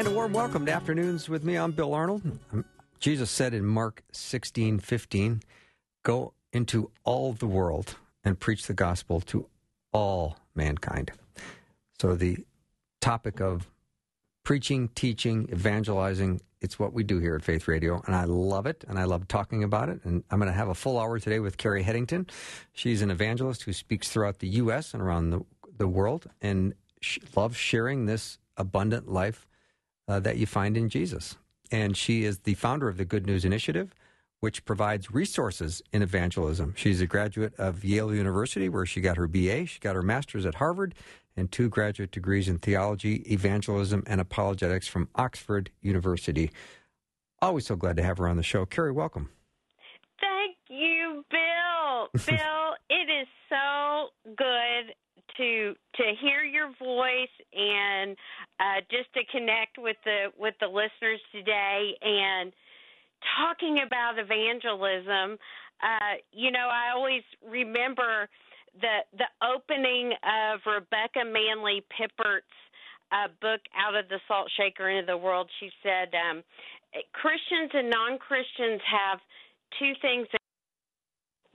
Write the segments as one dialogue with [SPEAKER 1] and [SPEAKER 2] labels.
[SPEAKER 1] And a warm welcome to Afternoons with me. I'm Bill Arnold. Jesus said in Mark 16 15, Go into all the world and preach the gospel to all mankind. So the topic of preaching, teaching, evangelizing, it's what we do here at Faith Radio, and I love it, and I love talking about it. And I'm going to have a full hour today with Carrie Headington. She's an evangelist who speaks throughout the U.S. and around the, the world, and she loves sharing this abundant life uh, that you find in Jesus. And she is the founder of the Good News Initiative, which provides resources in evangelism. She's a graduate of Yale University, where she got her BA. She got her master's at Harvard and two graduate degrees in theology, evangelism, and apologetics from Oxford University. Always so glad to have her on the show. Carrie, welcome.
[SPEAKER 2] Thank you, Bill. Bill, it is so good to to hear your voice and uh, just to connect with the with the listeners today and talking about evangelism. Uh, you know, I always remember the the opening of Rebecca Manley Pippert's uh, book out of the salt shaker into the world. She said um, Christians and non Christians have two things.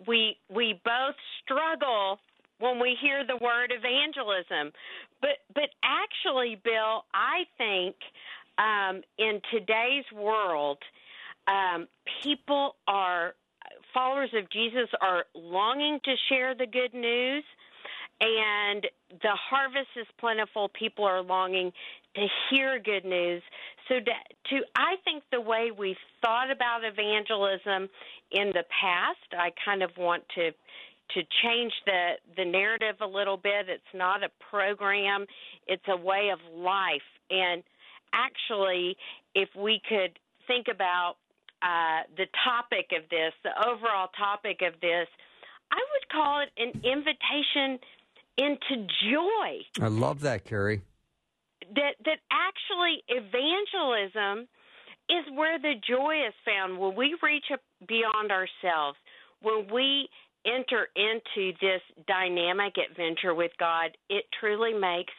[SPEAKER 2] we we both struggle when we hear the word evangelism. But but actually, Bill, I think um, in today's world, um, people are followers of Jesus are longing to share the good news. And the harvest is plentiful. People are longing to hear good news. So, to, to I think the way we've thought about evangelism in the past, I kind of want to to change the the narrative a little bit. It's not a program; it's a way of life. And actually, if we could think about uh, the topic of this, the overall topic of this, I would call it an invitation into joy.
[SPEAKER 1] I love that, Carrie.
[SPEAKER 2] That that actually evangelism is where the joy is found when we reach beyond ourselves, when we enter into this dynamic adventure with God, it truly makes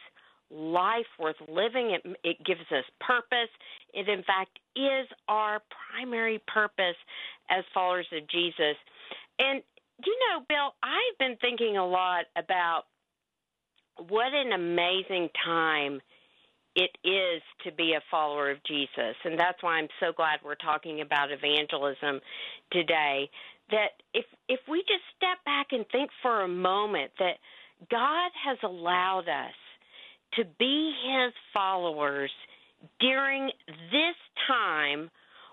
[SPEAKER 2] life worth living. It, it gives us purpose. It, in fact, is our primary purpose as followers of Jesus. And, you know, Bill, I've been thinking a lot about what an amazing time it is to be a follower of Jesus. And that's why I'm so glad we're talking about evangelism today that if if we just step back and think for a moment that God has allowed us to be his followers during this time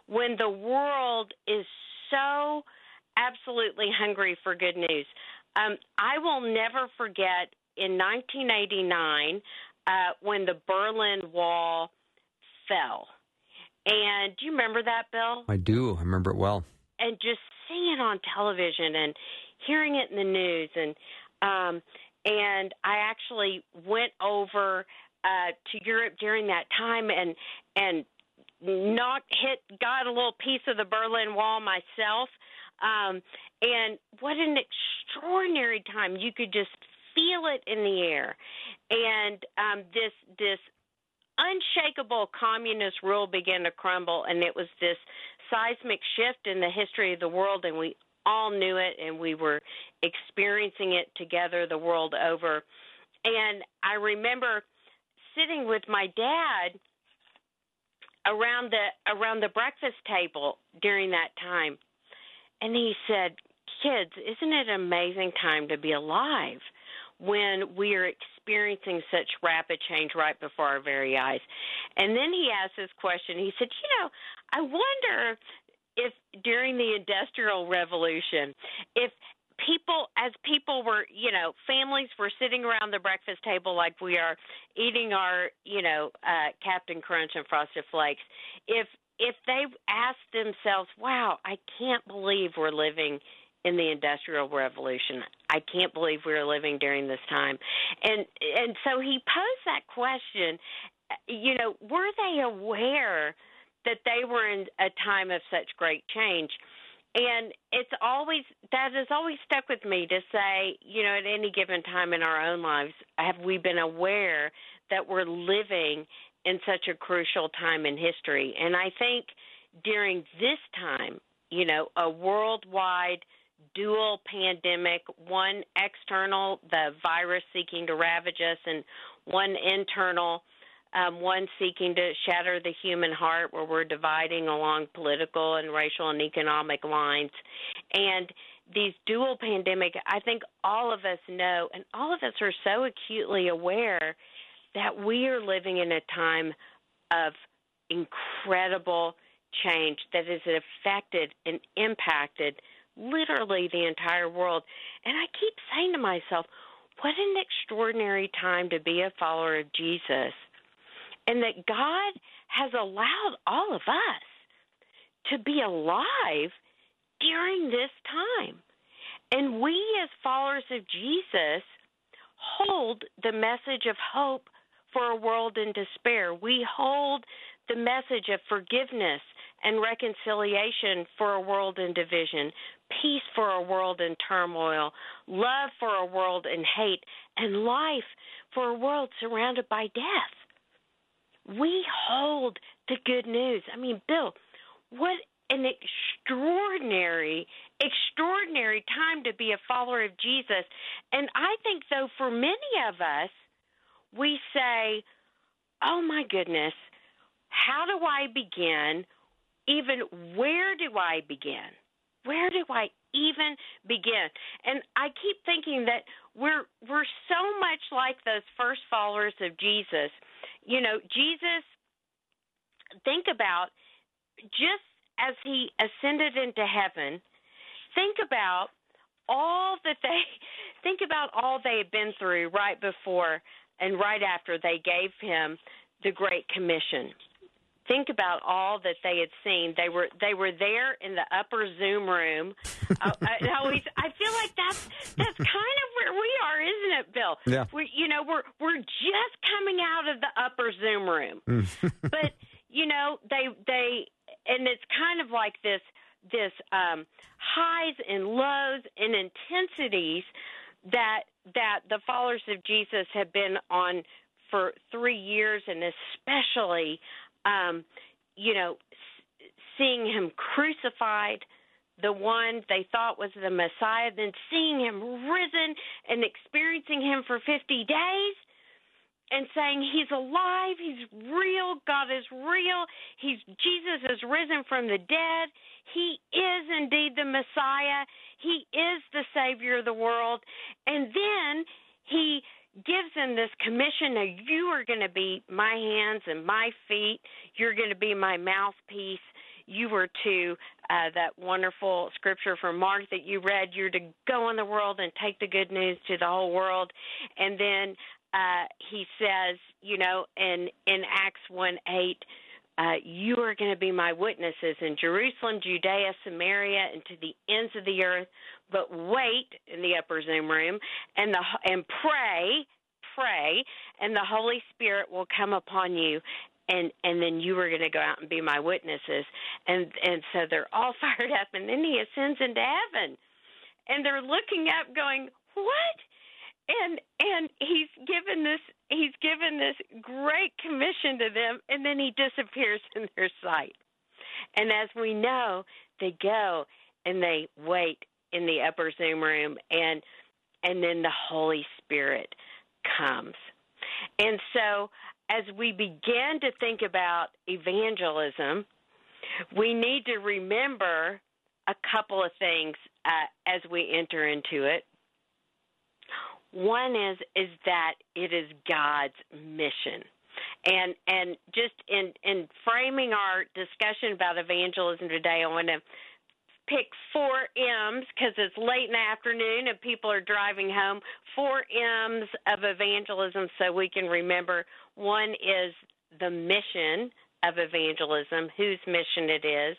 [SPEAKER 2] when the world is so absolutely hungry for good news. Um, I will never forget in 1989 uh, when the Berlin Wall fell. And do you remember that, Bill?
[SPEAKER 1] I do. I remember it well
[SPEAKER 2] and just seeing it on television and hearing it in the news. And um and I actually went over uh to Europe during that time and and knocked hit got a little piece of the Berlin Wall myself. Um and what an extraordinary time. You could just feel it in the air. And um this this unshakable communist rule began to crumble and it was this seismic shift in the history of the world, and we all knew it, and we were experiencing it together the world over. And I remember sitting with my dad around the around the breakfast table during that time, and he said, "Kids, isn't it an amazing time to be alive?" when we are experiencing such rapid change right before our very eyes. And then he asked this question. He said, You know, I wonder if during the Industrial Revolution, if people as people were you know families were sitting around the breakfast table like we are eating our you know uh captain crunch and frosted flakes if if they asked themselves wow i can't believe we're living in the industrial revolution i can't believe we're living during this time and and so he posed that question you know were they aware that they were in a time of such great change? And it's always that has always stuck with me to say you know at any given time in our own lives have we been aware that we're living in such a crucial time in history? And i think during this time you know a worldwide dual pandemic one external the virus seeking to ravage us and one internal um, one seeking to shatter the human heart, where we're dividing along political and racial and economic lines. And these dual pandemic, I think all of us know, and all of us are so acutely aware that we are living in a time of incredible change that has affected and impacted literally the entire world. And I keep saying to myself, what an extraordinary time to be a follower of Jesus and that God has allowed all of us to be alive during this time. And we, as followers of Jesus, hold the message of hope for a world in despair. We hold the message of forgiveness and reconciliation for a world in division, peace for a world in turmoil, love for a world in hate, and life for a world surrounded by death we hold the good news. I mean, Bill, what an extraordinary, extraordinary time to be a follower of Jesus. And I think, though, for many of us, we say, oh my goodness, how do I begin? Even where do I begin? Where do I even begin? And I keep thinking that we're we're so much like those first followers of Jesus. You know, Jesus, think about just as he ascended into heaven, think about all that they think about all they had been through right before and right after they gave him the great commission think about all that they had seen. They were they were there in the upper Zoom room. uh, I always I feel like that's that's kind of where we are, isn't it, Bill?
[SPEAKER 1] Yeah.
[SPEAKER 2] We you know we're we're just coming out of the upper Zoom room, but you know they they and it's kind of like this this um, highs and lows and intensities that that the followers of Jesus have been on for three years, and especially um, you know, seeing him crucified, the one they thought was the Messiah, then seeing him risen and experiencing him for 50 days and saying he's alive, he's real, God is real, he's Jesus is risen from the dead. He is indeed the Messiah. He is the savior of the world. And then he gives him this commission now you are going to be my hands and my feet. You're going to be my mouthpiece. You were to uh, that wonderful scripture from mark that you read. You're to go in the world and take the good news to the whole world. And then uh, he says you know in in acts 1 8 uh, you are going to be my witnesses in Jerusalem, Judea, Samaria, and to the ends of the earth. But wait in the upper Zoom room and the and pray, pray, and the Holy Spirit will come upon you, and and then you are going to go out and be my witnesses. And and so they're all fired up, and then he ascends into heaven, and they're looking up, going, what? And and he's given this he's given this great commission to them and then he disappears in their sight. And as we know they go and they wait in the upper zoom room and and then the holy spirit comes. And so as we begin to think about evangelism we need to remember a couple of things uh, as we enter into it one is is that it is God's mission. And and just in in framing our discussion about evangelism today, I want to pick four M's because it's late in the afternoon and people are driving home. Four M's of evangelism so we can remember. One is the mission of evangelism, whose mission it is.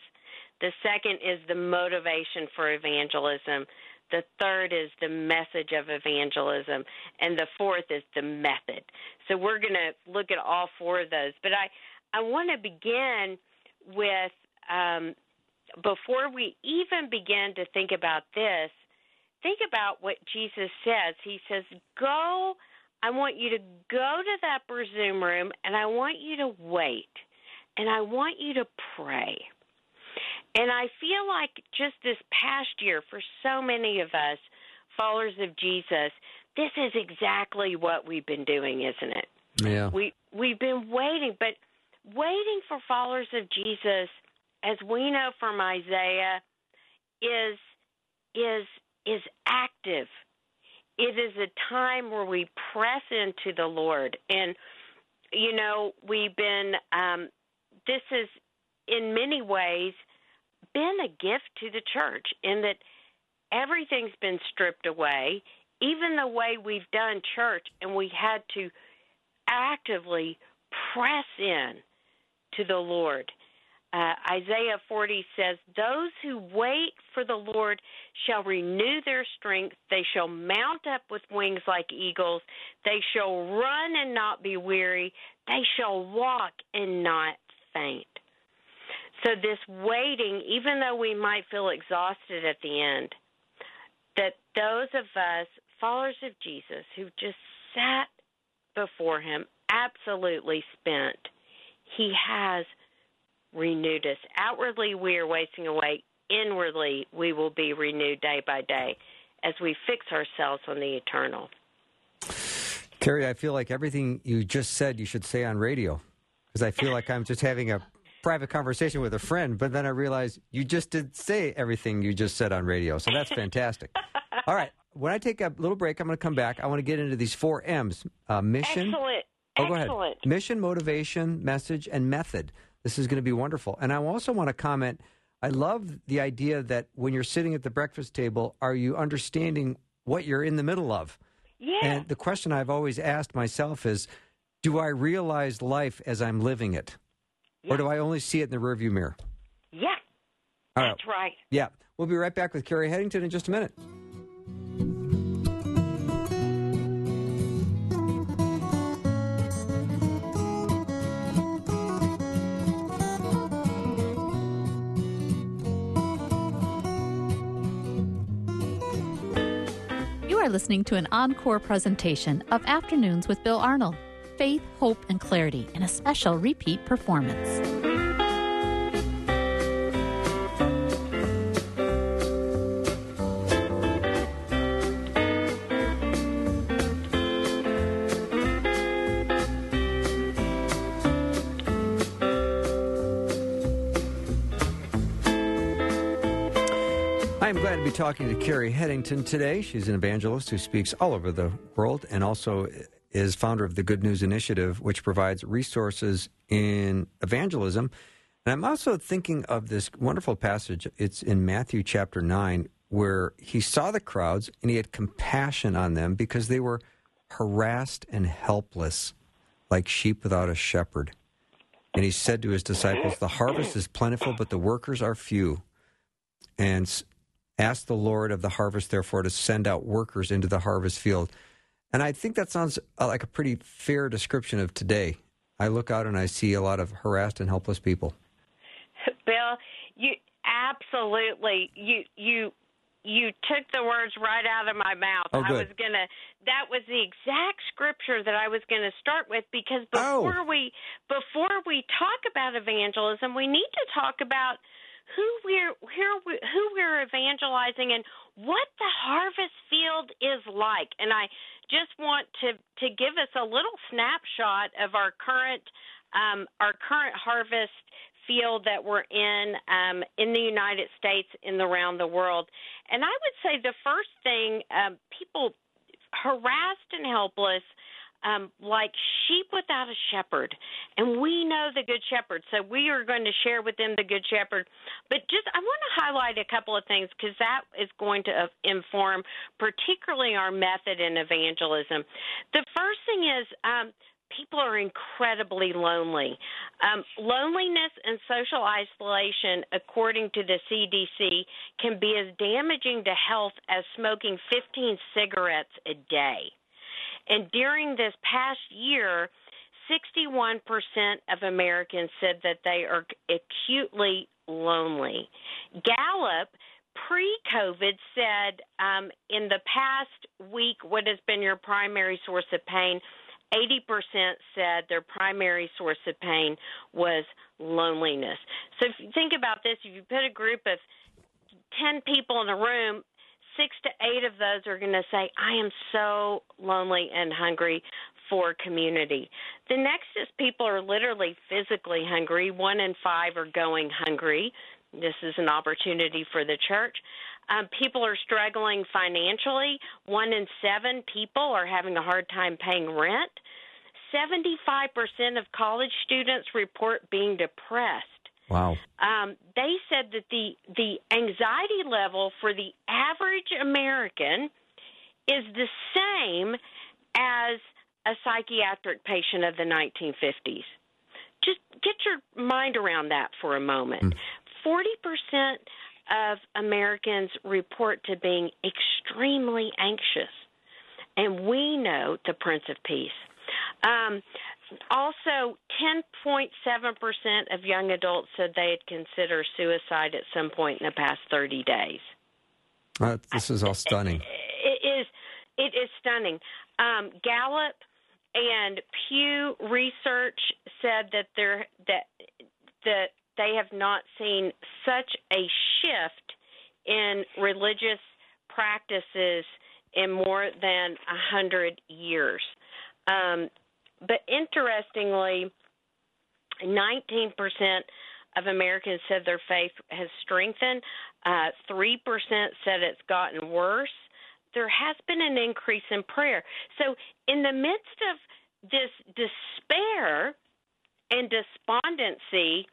[SPEAKER 2] The second is the motivation for evangelism. The third is the message of evangelism. And the fourth is the method. So we're going to look at all four of those. But I, I want to begin with um, before we even begin to think about this, think about what Jesus says. He says, Go, I want you to go to that Zoom room and I want you to wait and I want you to pray. And I feel like just this past year, for so many of us, followers of Jesus, this is exactly what we've been doing, isn't it?
[SPEAKER 1] Yeah.
[SPEAKER 2] We we've been waiting, but waiting for followers of Jesus, as we know from Isaiah, is is is active. It is a time where we press into the Lord, and you know we've been. Um, this is in many ways been a gift to the church in that everything's been stripped away, even the way we've done church, and we had to actively press in to the Lord. Uh, Isaiah 40 says, Those who wait for the Lord shall renew their strength. They shall mount up with wings like eagles. They shall run and not be weary. They shall walk and not faint. So, this waiting, even though we might feel exhausted at the end, that those of us, followers of Jesus, who just sat before Him, absolutely spent, He has renewed us. Outwardly, we are wasting away. Inwardly, we will be renewed day by day as we fix ourselves on the eternal.
[SPEAKER 1] Carrie, I feel like everything you just said you should say on radio because I feel like I'm just having a private conversation with a friend, but then I realized you just did say everything you just said on radio. So that's fantastic. All right. When I take a little break, I'm going to come back. I want to get into these four M's uh, mission.
[SPEAKER 2] Excellent.
[SPEAKER 1] Oh, go ahead.
[SPEAKER 2] Excellent.
[SPEAKER 1] Mission, motivation, message, and method. This is going to be wonderful. And I also want to comment I love the idea that when you're sitting at the breakfast table, are you understanding what you're in the middle of?
[SPEAKER 2] Yeah.
[SPEAKER 1] And the question I've always asked myself is do I realize life as I'm living it? Or do I only see it in the rearview mirror?
[SPEAKER 2] yeah.
[SPEAKER 1] All right.
[SPEAKER 2] That's right.
[SPEAKER 1] Yeah. We'll be right back with Carrie Headington in just a minute.
[SPEAKER 3] You are listening to an encore presentation of Afternoons with Bill Arnold Faith, Hope, and Clarity in a special repeat performance.
[SPEAKER 1] I am glad to be talking to Carrie Headington today. She's an evangelist who speaks all over the world and also is founder of the Good News Initiative, which provides resources in evangelism. And I'm also thinking of this wonderful passage. It's in Matthew chapter 9, where he saw the crowds and he had compassion on them because they were harassed and helpless, like sheep without a shepherd. And he said to his disciples, The harvest is plentiful, but the workers are few. And ask the Lord of the harvest, therefore, to send out workers into the harvest field. And I think that sounds uh, like a pretty fair description of today. I look out and I see a lot of harassed and helpless people.
[SPEAKER 2] Bill, you absolutely you you you took the words right out of my mouth.
[SPEAKER 1] Oh,
[SPEAKER 2] I was gonna that was the exact scripture that I was gonna start with because
[SPEAKER 1] Oh.
[SPEAKER 2] before we before we talk about evangelism, we need to talk about who we're who who we're evangelizing and what the harvest field is like. And I just want to to give us a little snapshot of our current um, our current harvest field that we're in um, in the United States and around the world. And I would say the first thing um, people harassed and helpless. Um, like sheep without a shepherd. And we know the Good Shepherd, so we are going to share with them the Good Shepherd. But just, I want to highlight a couple of things because that is going to inform particularly our method in evangelism. The first thing is, um, people are incredibly lonely. Um, loneliness and social isolation, according to the CDC, can be as damaging to health as smoking 15 cigarettes a day. And during this past year, 61% of Americans said that they are acutely lonely. Gallup pre COVID said um, in the past week, what has been your primary source of pain? 80% said their primary source of pain was loneliness. So if you think about this, if you put a group of 10 people in a room, six to eight of those are going to say, I am so lonely and hungry for community. The next is people are literally physically hungry. One in five are going hungry. This is an opportunity for the church. Um, people are struggling financially. One in seven people are having a hard time paying rent. 75% of college students report being depressed.
[SPEAKER 1] Wow.
[SPEAKER 2] Um, they said that the the anxiety level for the average American is the same as a psychiatric patient of the 1950s. Just get your mind around that for a moment. Mm. 40% of Americans report to being extremely anxious. And we know the Prince of Peace. Um, also, 10.7% of young adults said they'd consider suicide at some point in the past 30 days.
[SPEAKER 1] Uh, this is all stunning.
[SPEAKER 2] It is. It is stunning. Um, Gallup and Pew Research said that there that that they have not seen such a shift in religious practices in more than a hundred years. Um, but interestingly, 19% of Americans said their faith has strengthened. Uh, 3% said it's gotten worse. There has been an increase in prayer. So, in the midst of this despair and despondency,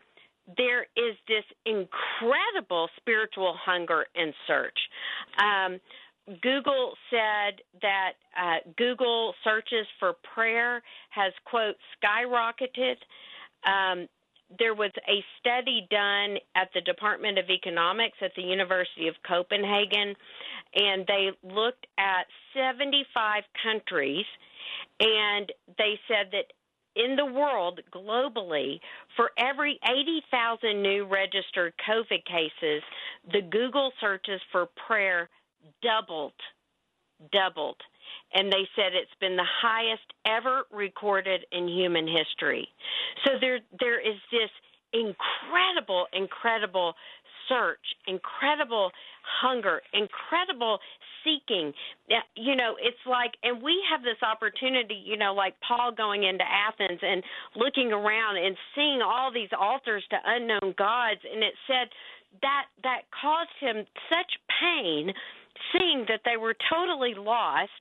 [SPEAKER 2] there is this incredible spiritual hunger and search. Um, Google said that uh, Google searches for prayer has quote skyrocketed. Um, there was a study done at the Department of Economics at the University of Copenhagen, and they looked at 75 countries, and they said that in the world globally, for every 80,000 new registered COVID cases, the Google searches for prayer doubled, doubled. And they said it's been the highest ever recorded in human history. So there, there is this incredible, incredible search, incredible hunger, incredible seeking. You know, it's like, and we have this opportunity, you know, like Paul going into Athens and looking around and seeing all these altars to unknown gods. And it said that that caused him such pain seeing that they were totally lost.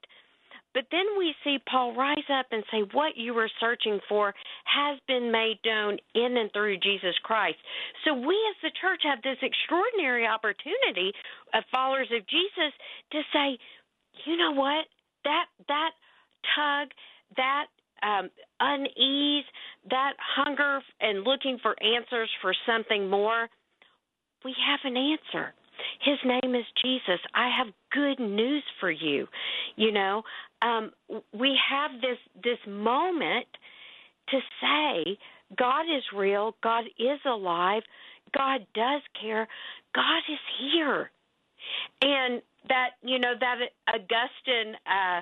[SPEAKER 2] But then we see Paul rise up and say, What you were searching for has been made known in and through Jesus Christ. So we as the church have this extraordinary opportunity of followers of Jesus to say, You know what? That that tug, that um, unease, that hunger and looking for answers for something more, we have an answer. His name is Jesus. I have good news for you. You know, um, we have this this moment to say God is real. God is alive. God does care. God is here. And that you know that Augustine. Uh,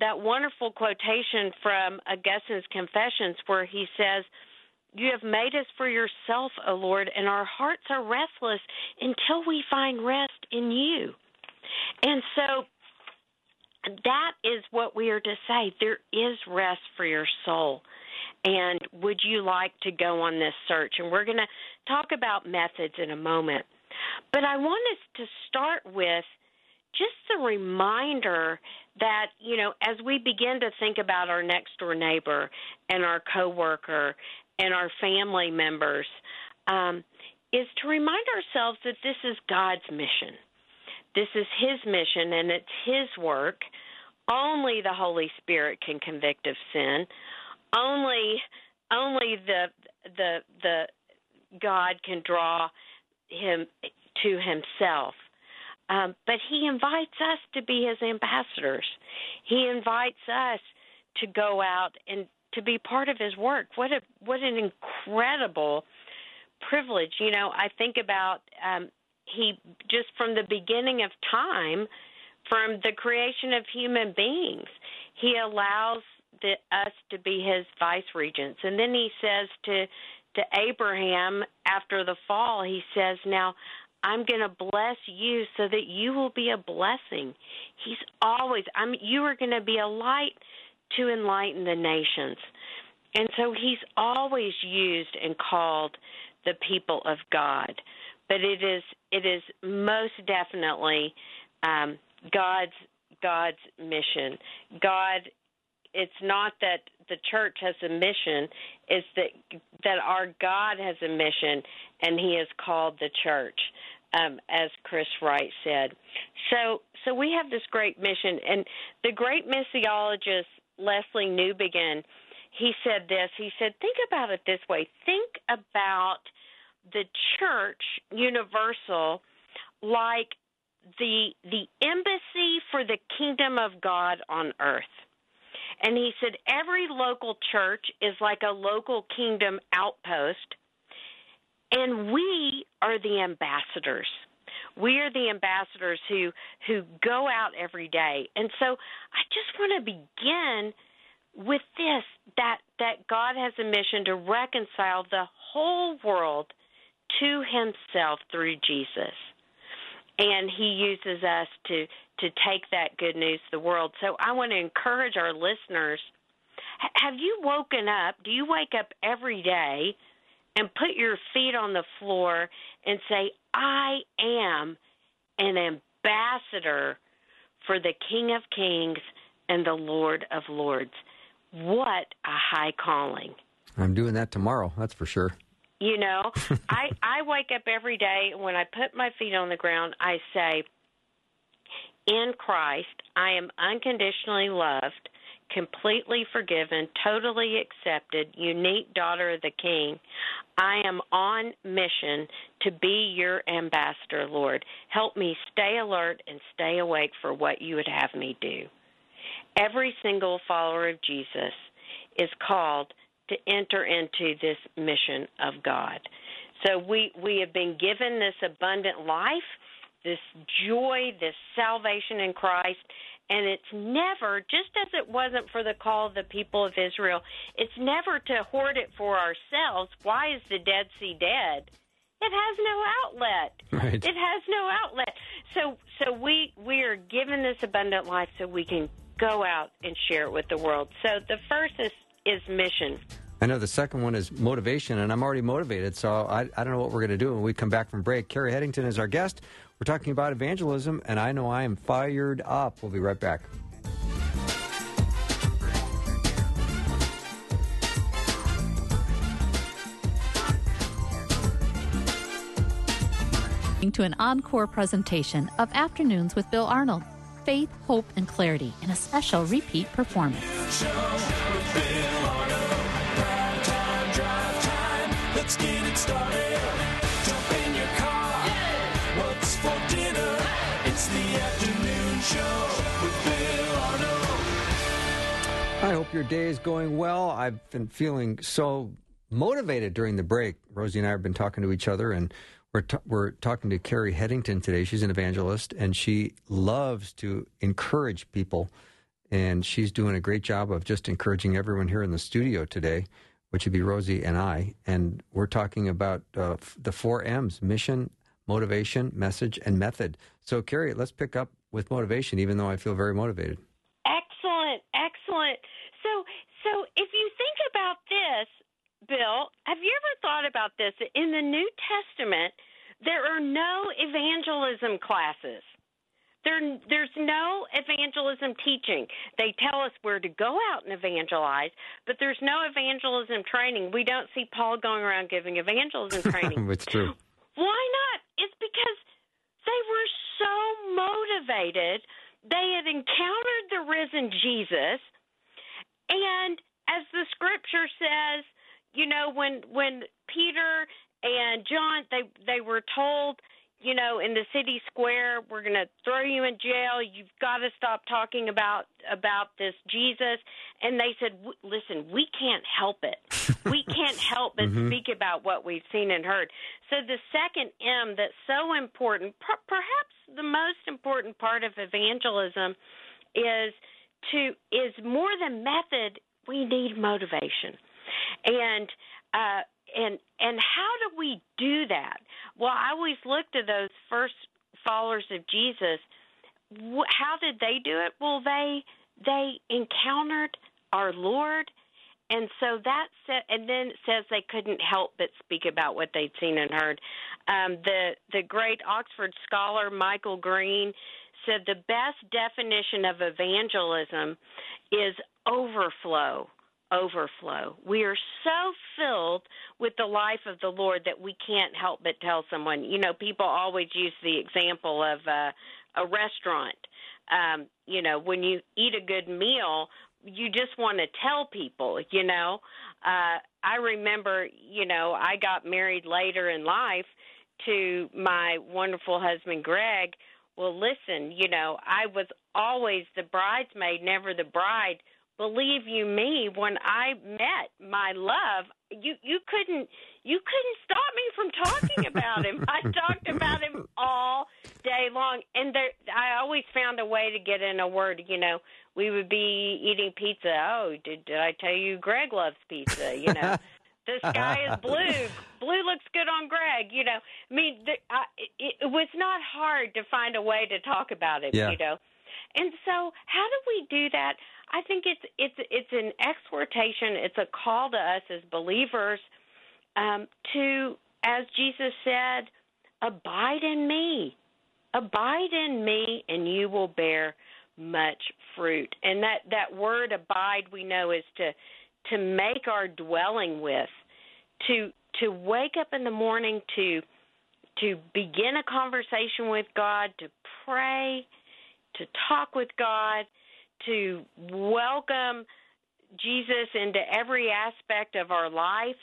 [SPEAKER 2] that wonderful quotation from Augustine's Confessions, where he says, you have made us for yourself, O Lord, and our hearts are restless until we find rest in you. And so that is what we are to say. There is rest for your soul. And would you like to go on this search? And we're going to talk about methods in a moment. But I want us to start with just the reminder that you know as we begin to think about our next door neighbor and our coworker and our family members um, is to remind ourselves that this is God's mission. This is His mission and it's His work. Only the Holy Spirit can convict of sin. Only, only the the the God can draw him to Himself. Um, but He invites us to be His ambassadors. He invites us to go out and to be part of His work. What a what an incredible privilege. You know, I think about um, he just from the beginning of time, from the creation of human beings, he allows the, us to be his vice regents, and then he says to to Abraham after the fall, he says, "Now." I'm going to bless you so that you will be a blessing. He's always, I'm, you are going to be a light to enlighten the nations. And so he's always used and called the people of God. But it is it is most definitely um, God's God's mission. God it's not that the church has a mission, it's that that our God has a mission and he has called the church. Um, as Chris Wright said. So, so we have this great mission, and the great missiologist Lesslie Newbigin, he said this. He said, "Think about it this way. Think about the church universal like the the embassy for the kingdom of God on earth. And he said every local church is like a local kingdom outpost and we are the ambassadors. We are the ambassadors who who go out every day. And so I just want to begin with this that that God has a mission to reconcile the whole world to himself through Jesus. And he uses us to to take that good news to the world. So I want to encourage our listeners have you woken up? Do you wake up every day and put your feet on the floor and say, I am an ambassador for the King of Kings and the Lord of Lords? What a high calling.
[SPEAKER 1] I'm doing that tomorrow, that's for sure.
[SPEAKER 2] You know, I I wake up every day when I put my feet on the ground, I say, in Christ, I am unconditionally loved, completely forgiven, totally accepted, unique daughter of the King. I am on mission to be your ambassador, Lord. Help me stay alert and stay awake for what you would have me do. Every single follower of Jesus is called to enter into this mission of God. So we we have been given this abundant life, this joy, this salvation in Christ, and it's never just as it wasn't for the call of the people of Israel, it's never to hoard it for ourselves. Why is the Dead Sea dead? It has no outlet.
[SPEAKER 1] Right.
[SPEAKER 2] It has no outlet. So so we we are given this abundant life so we can go out and share it with the world. So the first is is mission.
[SPEAKER 1] I know the second one is motivation, and I'm already motivated, so I, I don't know what we're going to do when we come back from break. Carrie Headington is our guest. We're talking about evangelism, and I know I am fired up. We'll be right back.
[SPEAKER 3] To an encore presentation of Afternoons with Bill Arnold. Faith, hope, and clarity in a special repeat performance. Let's
[SPEAKER 1] I hope your day is going well. I've been feeling so motivated during the break. Rosie and I have been talking to each other, and we're, t- we're talking to Carrie Headington today. She's an evangelist, and she loves to encourage people. And she's doing a great job of just encouraging everyone here in the studio today which would be Rosie and I, and we're talking about uh, the four M's mission, motivation, message, and method. So, Carrie, let's pick up with motivation, even though I feel very motivated.
[SPEAKER 2] Excellent, excellent. So, so if you think about this, Bill, have you ever thought about this? In the New Testament, there are no evangelism classes. There, there's no evangelism teaching. They tell us where to go out and evangelize, but there's no evangelism training. We don't see Paul going around giving evangelism training.
[SPEAKER 1] it's true.
[SPEAKER 2] Why not? It's because they were so motivated. They had encountered the risen Jesus, and as the scripture says, you know, when when Peter and John they they were told, you know, in the city square, we're going to throw you in jail. You've got to stop talking about about this Jesus. And they said, "Listen, we can't help it. we can't help but mm-hmm. speak about what we've seen and heard." So the second M that's so important, per- perhaps the most important part of evangelism is to is more than method. We need motivation, and uh, and and how do we do that? Well, I always look to those first followers of Jesus. How did they do it? Well, they they encountered our Lord, and so that said, and then it says they couldn't help but speak about what they'd seen and heard. Um, the the great Oxford scholar Michael Green said the best definition of evangelism is overflow overflow. We are so filled with the life of the Lord that we can't help but tell someone. You know, people always use the example of uh, a restaurant. Um, you know, when you eat a good meal, you just want to tell people, you know. Uh I remember, you know, I got married later in life to my wonderful husband Greg. Well, listen, you know, I was always the bridesmaid, never the bride. Believe you me when i met my love you you couldn't you couldn't stop me from talking about him. I talked about him all day long. And there i always found a way to get in a word you know. We would be eating pizza. Oh did, did i tell you greg loves pizza you know the sky is blue blue looks good on greg you know i mean the, I, it, it was not hard to find a way to talk about it.
[SPEAKER 1] Yeah.
[SPEAKER 2] you know and so how do we do that I think it's it's it's an exhortation. It's a call to us as believers um, to, as Jesus said, abide in me, abide in me, and you will bear much fruit. And that that word abide, we know, is to to make our dwelling with, to to wake up in the morning to to begin a conversation with God, to pray, to talk with God to welcome Jesus into every aspect of our lives.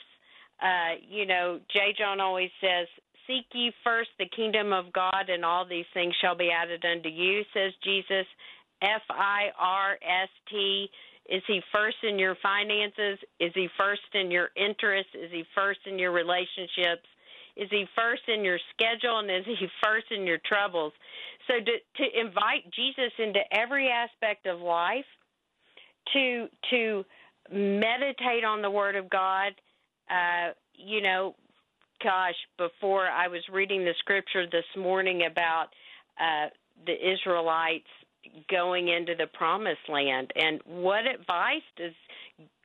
[SPEAKER 2] Uh, you know, J. John always says, Seek ye first the kingdom of God, and all these things shall be added unto you, says Jesus. F I R S T. Is he first in your finances? Is he first in your interests? Is he first in your relationships? Is he first in your schedule? And is he first in your troubles? So to, to invite Jesus into every aspect of life, to to meditate on the Word of God. Uh, you know, gosh, before I was reading the scripture this morning about uh, the Israelites going into the promised land, and what advice does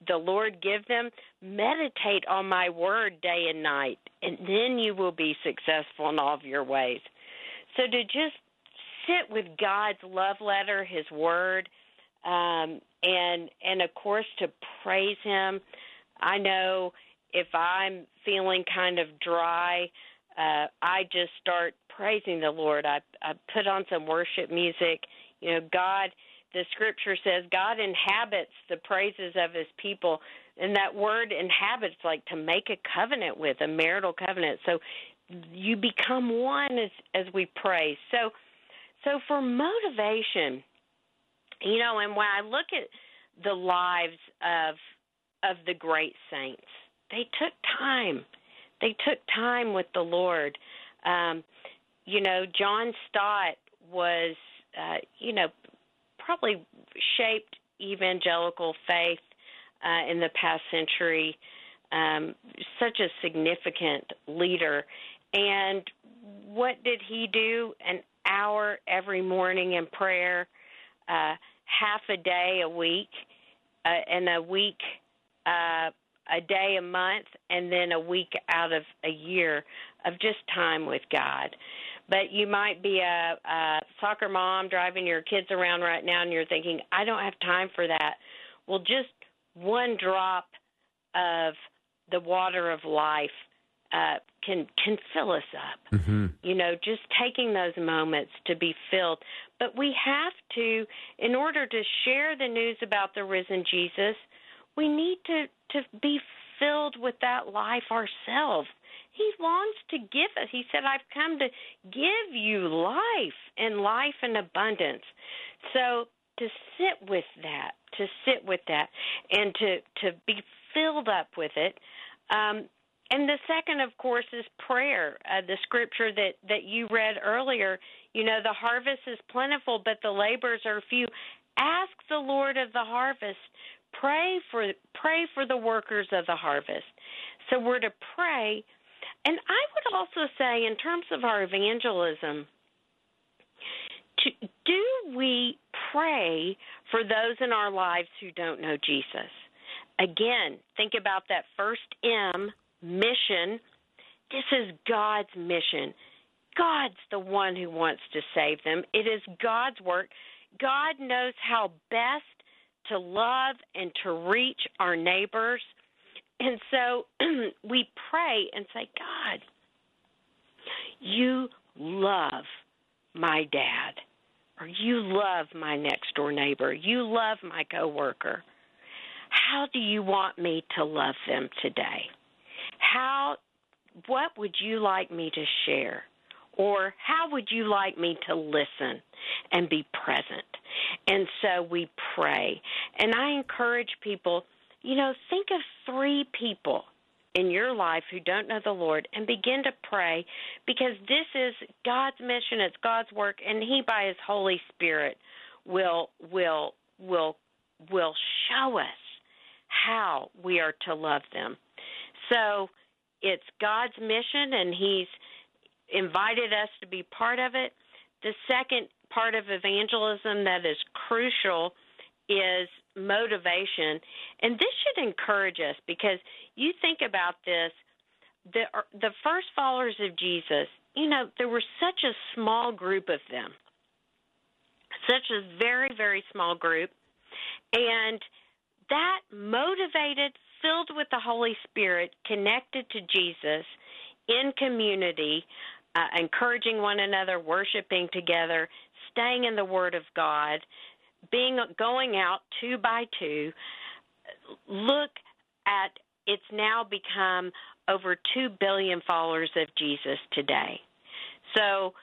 [SPEAKER 2] the Lord give them? Meditate on my word day and night, and then you will be successful in all of your ways. So to just sit with God's love letter, His Word, um, and and of course to praise Him. I know if I'm feeling kind of dry, uh, I just start praising the Lord. I I put on some worship music. You know, God. The Scripture says God inhabits the praises of His people, and that word inhabits like to make a covenant with a marital covenant. So you become one as as we pray. So so for motivation, you know, and when I look at the lives of of the great saints, they took time. They took time with the Lord. Um, you know, John Stott was, uh, you know, probably shaped evangelical faith uh, in the past century. Um, such a significant leader. And what did he do? An hour every morning in prayer, uh, half a day a week, uh, and a week, uh, a day a month, and then a week out of a year of just time with God. But you might be a, a soccer mom driving your kids around right now, and you're thinking, I don't have time for that. Well, just one drop of the water of life uh, can can fill us up.
[SPEAKER 1] Mm-hmm.
[SPEAKER 2] You know, just taking those moments to be filled. But we have to, in order to share the news about the risen Jesus, we need to to be filled with that life ourselves. He wants to give us. He said, "I've come to give you life and life in abundance." So to sit with that, to sit with that, and to to be filled up with it. Um, and the second, of course, is prayer. Uh, the scripture that that you read earlier. You know, the harvest is plentiful, but the labors are few. Ask the Lord of the harvest. Pray for pray for the workers of the harvest. So we're to pray. And I would also say, in terms of our evangelism, to, do we pray for those in our lives who don't know Jesus? Again, think about that first M mission. This is God's mission. God's the one who wants to save them. It is God's work. God knows how best to love and to reach our neighbors. And so we pray and say, God, you love my dad, or you love my next door neighbor, you love my coworker. How do you want me to love them today? How what would you like me to share? Or how would you like me to listen and be present? And so we pray. And I encourage people, you know, think of three people in your life who don't know the Lord and begin to pray because this is God's mission, it's God's work and he by his Holy Spirit will will will will show us how we are to love them. So it's God's mission and he's invited us to be part of it. The second part of evangelism that is crucial is motivation. And this should encourage us because you think about this the the first followers of Jesus, you know, there were such a small group of them. Such a very very small group and that motivated filled with the Holy Spirit, connected to Jesus in community, uh, encouraging one another, worshiping together, staying in the Word of God, being going out two by two. Look at it's now become over 2 billion followers of Jesus today. So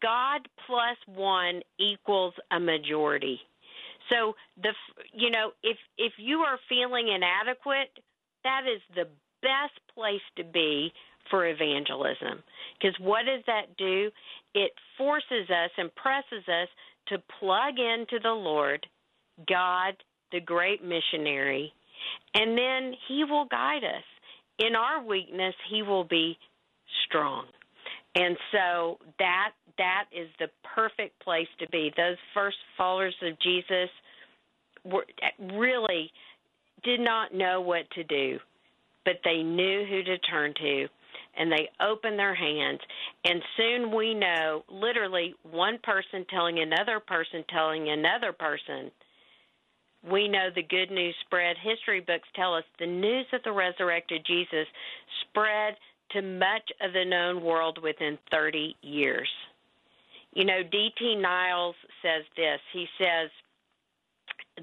[SPEAKER 2] God plus 1 equals a majority. So the you know if if you are feeling inadequate, that is the best place to be for evangelism. Because what does that do? It forces us and presses us to plug into the Lord, God, the great missionary, and then He will guide us. In our weakness, He will be strong. And so that that is the perfect place to be. Those first followers of Jesus were really did not know what to do, but they knew who to turn to and they open their hands and soon we know literally one person telling another person telling another person we know the good news spread history books tell us the news of the resurrected jesus spread to much of the known world within 30 years you know, D.T. Niles says this. He says,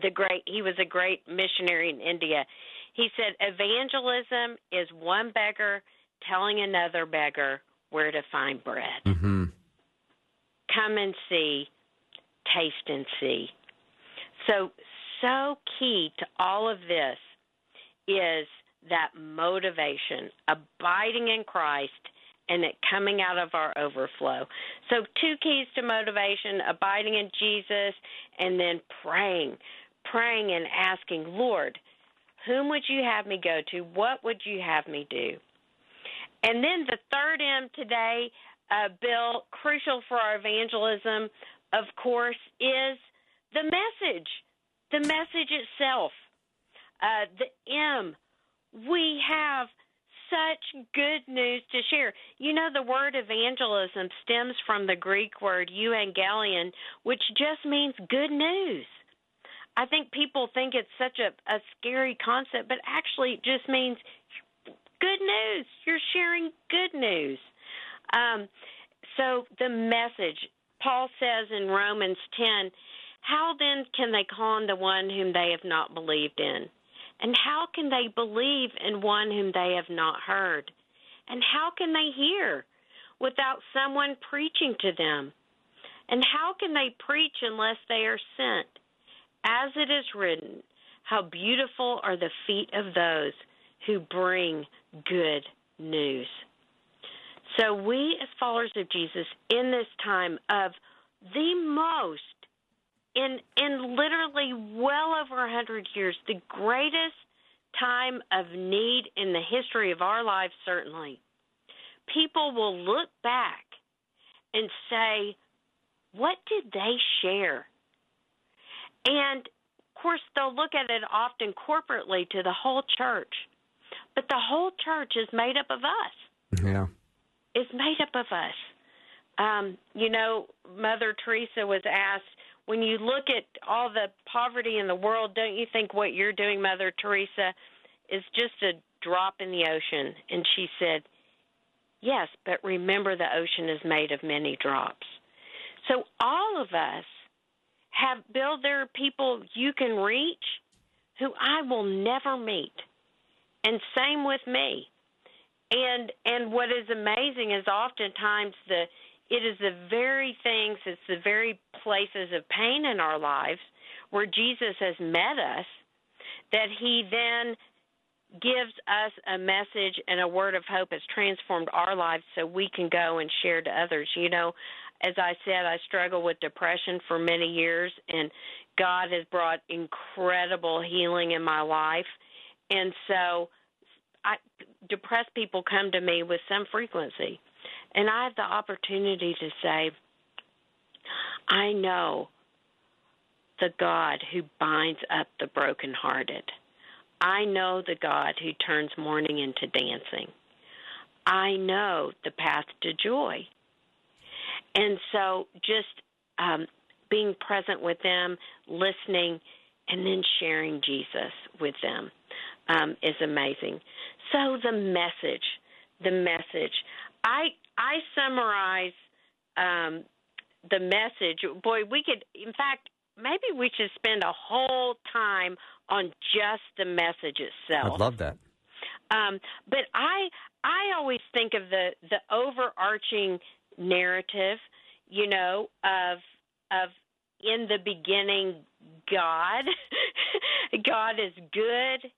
[SPEAKER 2] the great, he was a great missionary in India. He said, evangelism is one beggar telling another beggar where to find bread.
[SPEAKER 1] Mm-hmm.
[SPEAKER 2] Come and see, taste and see. So, so key to all of this is that motivation, abiding in Christ and it coming out of our overflow. So, two keys to motivation abiding in Jesus and then praying, praying and asking, Lord, whom would you have me go to? What would you have me do? And then the third M today, uh, Bill, crucial for our evangelism, of course, is the message, the message itself. Uh, the M, we have such good news to share. You know, the word evangelism stems from the Greek word euangelion, which just means good news. I think people think it's such a, a scary concept, but actually it just means good news. You're sharing good news. Um, so the message, Paul says in Romans 10, how then can they call on the one whom they have not believed in? And how can they believe in one whom they have not heard? And how can they hear without someone preaching to them? And how can they preach unless they are sent? As it is written, how beautiful are the feet of those who bring good news. So, we as followers of Jesus, in this time of the most, in in literally well over a hundred years, the greatest time of need in the history of our lives, certainly, people will look back and say, "What did they share?" And of course, they'll look at it often corporately to the whole church, but the whole church is made up of us
[SPEAKER 1] Yeah.
[SPEAKER 2] is made up of us. Um, you know, Mother Teresa was asked, when you look at all the poverty in the world, don't you think what you're doing, Mother Teresa, is just a drop in the ocean? And she said, Yes, but remember the ocean is made of many drops. So all of us have, Bill, there are people you can reach who I will never meet. And same with me. And and what is amazing is oftentimes the it is the very things it's the very places of pain in our lives where jesus has met us that he then gives us a message and a word of hope has transformed our lives so we can go and share to others. You know as i said i struggled with depression for many years and god has brought incredible healing in my life and so I, depressed people come to me with some frequency, and I have the opportunity to say, I know the God who binds up the brokenhearted. I know the God who turns mourning into dancing. I know the path to joy. And so just um, being present with them, listening, and then sharing Jesus with them um, is amazing. So the message, the message. I I summarize um, the message. Boy, we could. In fact, maybe we should spend a whole time on just the message itself.
[SPEAKER 1] I'd love that.
[SPEAKER 2] Um, but I I always think of the the overarching narrative, you know, of of in the beginning God. God is good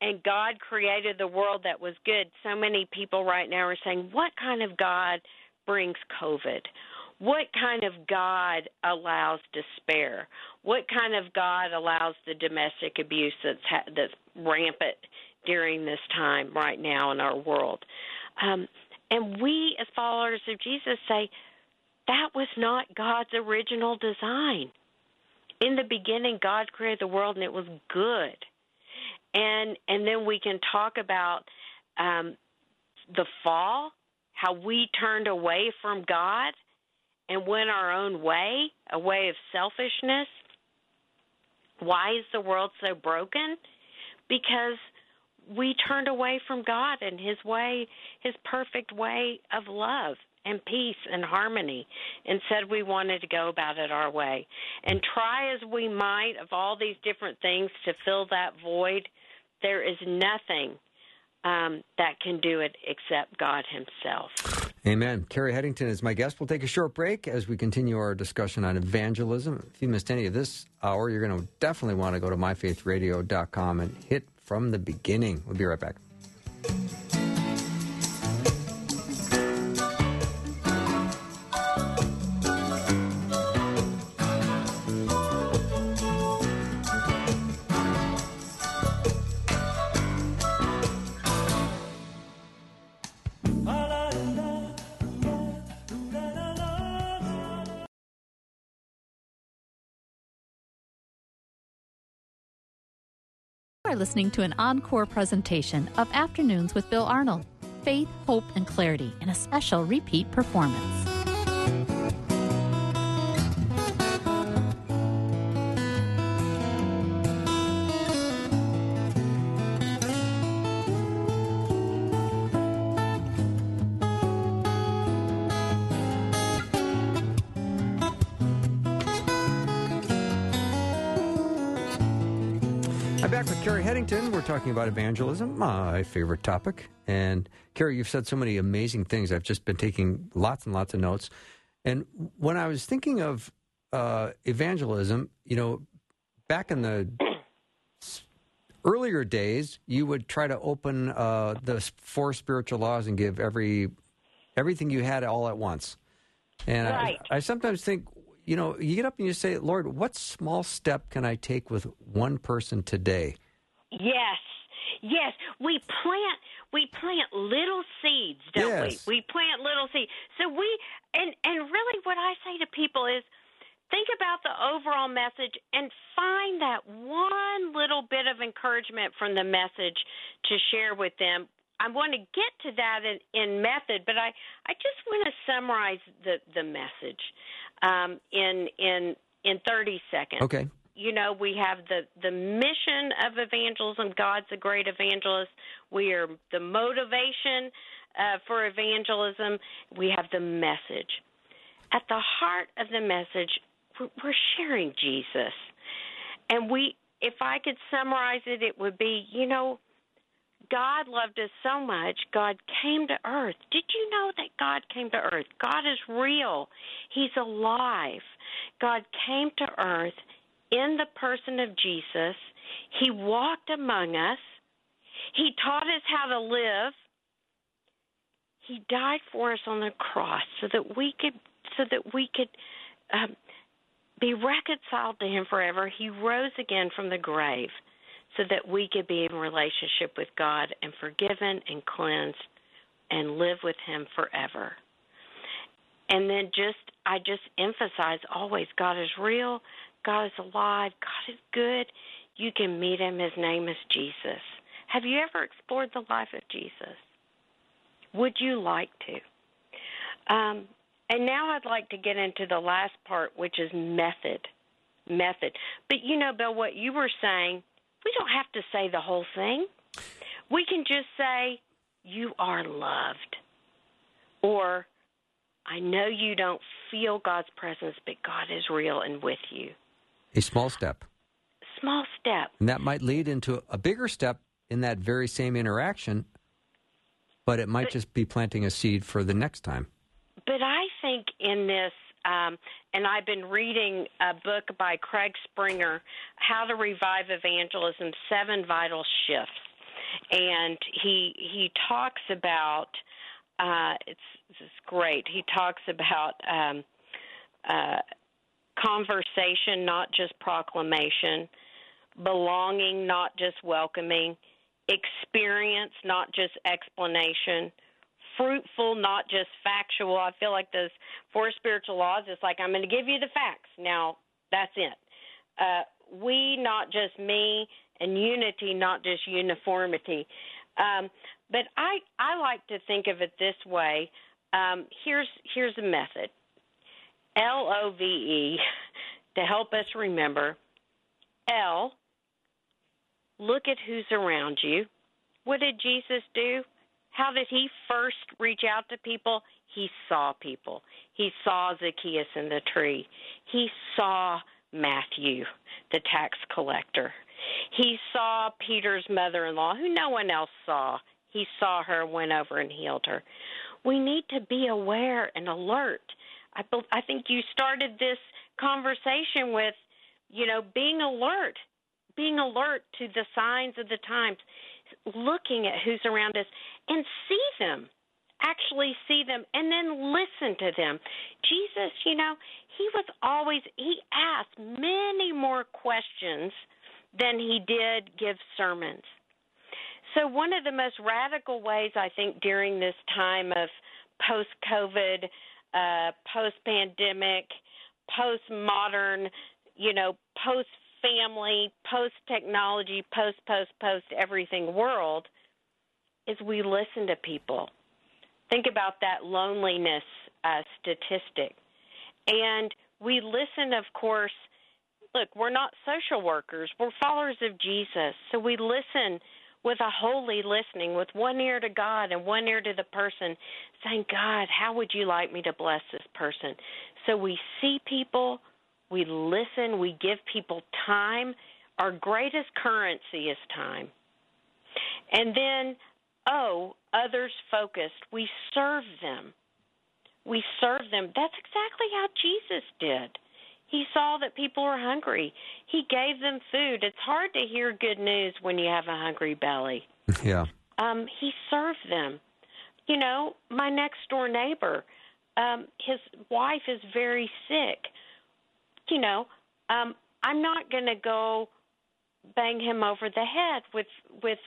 [SPEAKER 2] and God created the world that was good. So many people right now are saying, What kind of God brings COVID? What kind of God allows despair? What kind of God allows the domestic abuse that's ha- that's rampant during this time right now in our world? Um, and we, as followers of Jesus, say that was not God's original design. In the beginning, God created the world, and it was good. And and then we can talk about um, the fall, how we turned away from God and went our own way, a way of selfishness. Why is the world so broken? Because we turned away from God and His way, His perfect way of love and peace and harmony, and said we wanted to go about it our way. And try as we might of all these different things to fill that void, there is nothing um, that can do it except God Himself.
[SPEAKER 1] Amen. Carrie Headington is my guest. We'll take a short break as we continue our discussion on evangelism. If you missed any of this hour, you're going to definitely want to go to myfaithradio.com and hit from the beginning. We'll be right back.
[SPEAKER 4] Listening to an encore presentation of Afternoons with Bill Arnold. Faith, Hope, and Clarity in a special repeat performance.
[SPEAKER 1] Headington. We're talking about evangelism, my favorite topic. And Carrie, you've said so many amazing things. I've just been taking lots and lots of notes. And when I was thinking of uh, evangelism, you know, back in the earlier days, you would try to open uh, the four spiritual laws and give every everything you had all at once. And
[SPEAKER 2] Right.
[SPEAKER 1] I, I sometimes think, you know, you get up and you say, Lord, what small step can I take with one person today?
[SPEAKER 2] Yes. Yes, we plant we plant little seeds, don't
[SPEAKER 1] Yes.
[SPEAKER 2] we? We plant little seeds. So we and and really what I say to people is think about the overall message and find that one little bit of encouragement from the message to share with them. I want to get to that in, in method, but I, I just want to summarize the, the message um, in in in 30 seconds
[SPEAKER 1] Okay.
[SPEAKER 2] You know we have the the mission of evangelism. God's a great evangelist. We are the motivation uh, for evangelism. We have the message. At the heart of the message we're, we're sharing jesus. And we if i could summarize it it would be you know God loved us so much, God came to earth. Did you know that God came to earth? God is real, He's alive. God came to earth in the person of Jesus. He walked among us, He taught us how to live. He died for us on the cross so that we could so that we could um, be reconciled to him forever. He rose again from the grave so that we could be in relationship with God and forgiven and cleansed and live with him forever. And then just I just emphasize always God is real, God is alive, God is good. You can meet him. His name is Jesus. Have you ever explored the life of Jesus? Would you like to? Um, and now I'd like to get into the last part, which is method. Method. But you know, Bill, what you were saying, we don't have to say the whole thing. We can just say, You are loved. Or, I know you don't feel God's presence, but God is real and with you.
[SPEAKER 1] A small step.
[SPEAKER 2] Small step.
[SPEAKER 1] And that might lead into a bigger step in that very same interaction, but it might just be planting a seed for the next time.
[SPEAKER 2] But I think in this, um, and I've been reading a book by Craig Springer, How to Revive Evangelism: Seven Vital Shifts, and he he talks about uh, it's it's great. He talks about um, uh, conversation, not just proclamation, belonging, not just welcoming, experience, not just explanation, fruitful, not just factual. I feel like those four spiritual laws, it's like, I'm going to give you the facts. Now, that's it. Uh, we, not just me, and unity, not just uniformity. Um, but I, I like to think of it this way. Um, here's here's a method. L O V E to help us remember. L. Look at who's around you. What did Jesus do? How did he first reach out to people? He saw people. He saw Zacchaeus in the tree. He saw Matthew, the tax collector. He saw Peter's mother in law, who no one else saw. He saw her, went over and healed her. We need to be aware and alert. I, I think you started this conversation with, you know, being alert, being alert to the signs of the times, looking at who's around us and see them, actually see them, and then listen to them. Jesus, you know, he was always, he asked many more questions than he did give sermons. So, one of the most radical ways I think during this time of post COVID, uh, post pandemic, post modern, you know, post family, post technology, post, post, post everything world is we listen to people. Think about that loneliness uh, statistic. And we listen, of course. Look, we're not social workers, we're followers of Jesus. So we listen with a holy listening, with one ear to God and one ear to the person, saying, God, how would you like me to bless this person? So we see people, we listen, we give people time. Our greatest currency is time. And then, oh, others focused. We serve them. We serve them. That's exactly how Jesus did. He saw that people were hungry. He gave them food. It's hard to hear good news when you have a hungry belly.
[SPEAKER 1] Yeah.
[SPEAKER 2] Um, he served them. You know, my next door neighbor, um, his wife is very sick. You know, um, I'm not going to go bang him over the head with with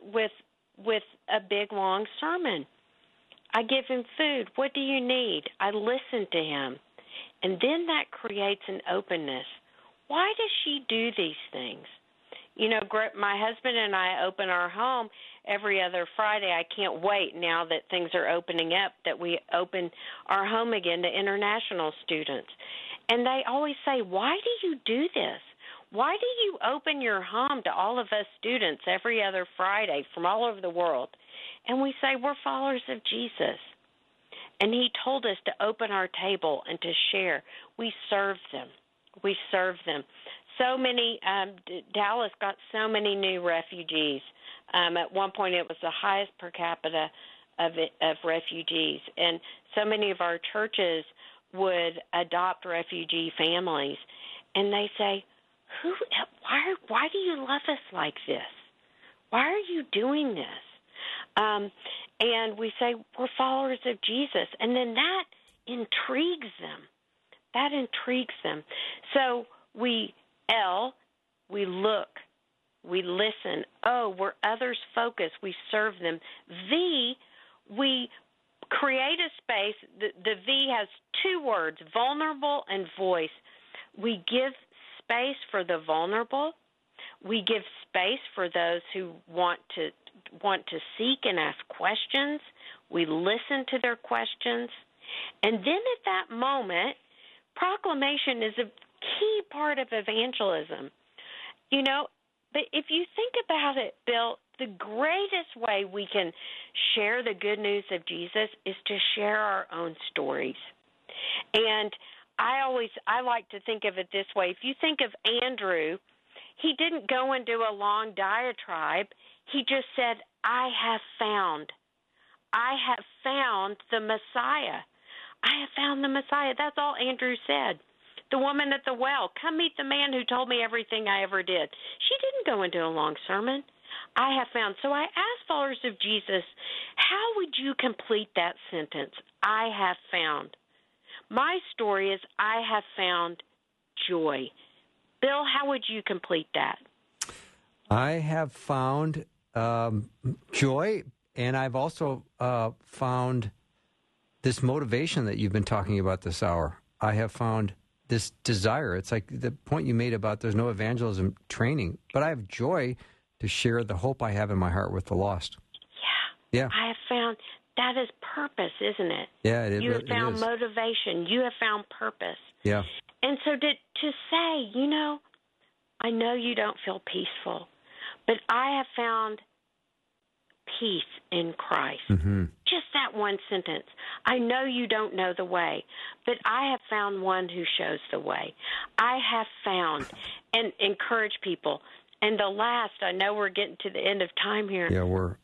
[SPEAKER 2] with with a big long sermon. I give him food. What do you need? I listen to him. And then that creates an openness. Why does she do these things? You know, my husband and I open our home every other Friday. I can't wait now that things are opening up that we open our home again to international students. And they always say, Why do you do this? Why do you open your home to all of us students every other Friday from all over the world? And we say, We're followers of Jesus. And he told us to open our table and to share. We serve them. We serve them. So many, um, D- Dallas got so many new refugees. Um, at one point, it was the highest per capita of it, of refugees, and so many of our churches would adopt refugee families, and they say, "Who? Why? Why do you love us like this? Why are you doing this?" Um, and we say we're followers of Jesus, and then that intrigues them. That intrigues them. So we L, we look, we listen. O, we're others focused. We serve them. V, we create a space. The, the V has two words: vulnerable and voice. We give space for the vulnerable. We give space for those who want to want to seek and ask questions. We listen to their questions. And then at that moment, proclamation is a key part of evangelism. You know, but if you think about it, Bill, the greatest way we can share the good news of Jesus is to share our own stories. And I always I like to think of it this way. If you think of Andrew, he didn't go and do a long diatribe. He just said, I have found. I have found the Messiah. I have found the Messiah. That's all Andrew said. The woman at the well, come meet the man who told me everything I ever did. She didn't go into a long sermon. I have found. So I asked followers of Jesus, how would you complete that sentence? I have found. My story is I have found joy. Bill, how would you complete that?
[SPEAKER 1] I have found um, joy, and I've also uh, found this motivation that you've been talking about this hour. I have found this desire. It's like the point you made about there's no evangelism training, but I have joy to share the hope I have in my heart with the lost.
[SPEAKER 2] Yeah.
[SPEAKER 1] Yeah.
[SPEAKER 2] I have found that is purpose, isn't it?
[SPEAKER 1] Yeah, it,
[SPEAKER 2] you have found motivation. You have found purpose.
[SPEAKER 1] Yeah.
[SPEAKER 2] And so to to say, you know, I know you don't feel peaceful, but I have found peace in Christ.
[SPEAKER 1] hmm
[SPEAKER 2] Just that one sentence. I know you don't know the way, but I have found one who shows the way. I have found and encourage people. And the last, I know we're getting to the end of time here.
[SPEAKER 1] Yeah, we're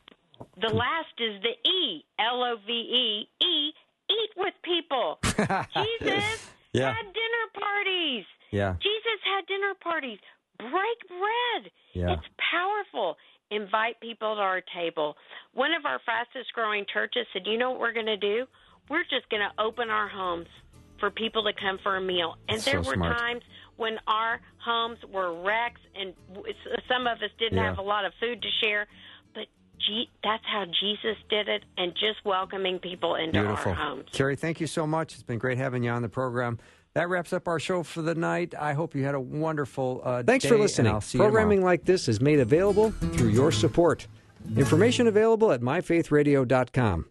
[SPEAKER 2] The last is the E, L O V E, E, eat with people. Jesus
[SPEAKER 1] Yeah.
[SPEAKER 2] had dinner parties.
[SPEAKER 1] yeah,
[SPEAKER 2] Jesus had dinner parties. Break bread.
[SPEAKER 1] Yeah.
[SPEAKER 2] It's powerful. Invite people to our table. One of our fastest growing churches said, You know what we're going to do? We're just going to open our homes for people to come for a meal. And
[SPEAKER 1] So
[SPEAKER 2] there were
[SPEAKER 1] smart.
[SPEAKER 2] times when our homes were wrecks and some of us didn't
[SPEAKER 1] Yeah.
[SPEAKER 2] have a lot of food to share. But G- that's how Jesus did it, and just welcoming people into
[SPEAKER 1] beautiful.
[SPEAKER 2] our homes.
[SPEAKER 1] Carrie, thank you so much. It's been great having you on the program. That wraps up our show for the night. I hope you had a wonderful uh, day.
[SPEAKER 5] Thanks
[SPEAKER 1] day,
[SPEAKER 5] for listening.
[SPEAKER 1] I'll see you.
[SPEAKER 5] Programming like this is made available through your support.
[SPEAKER 1] Information available at myfaithradio.com.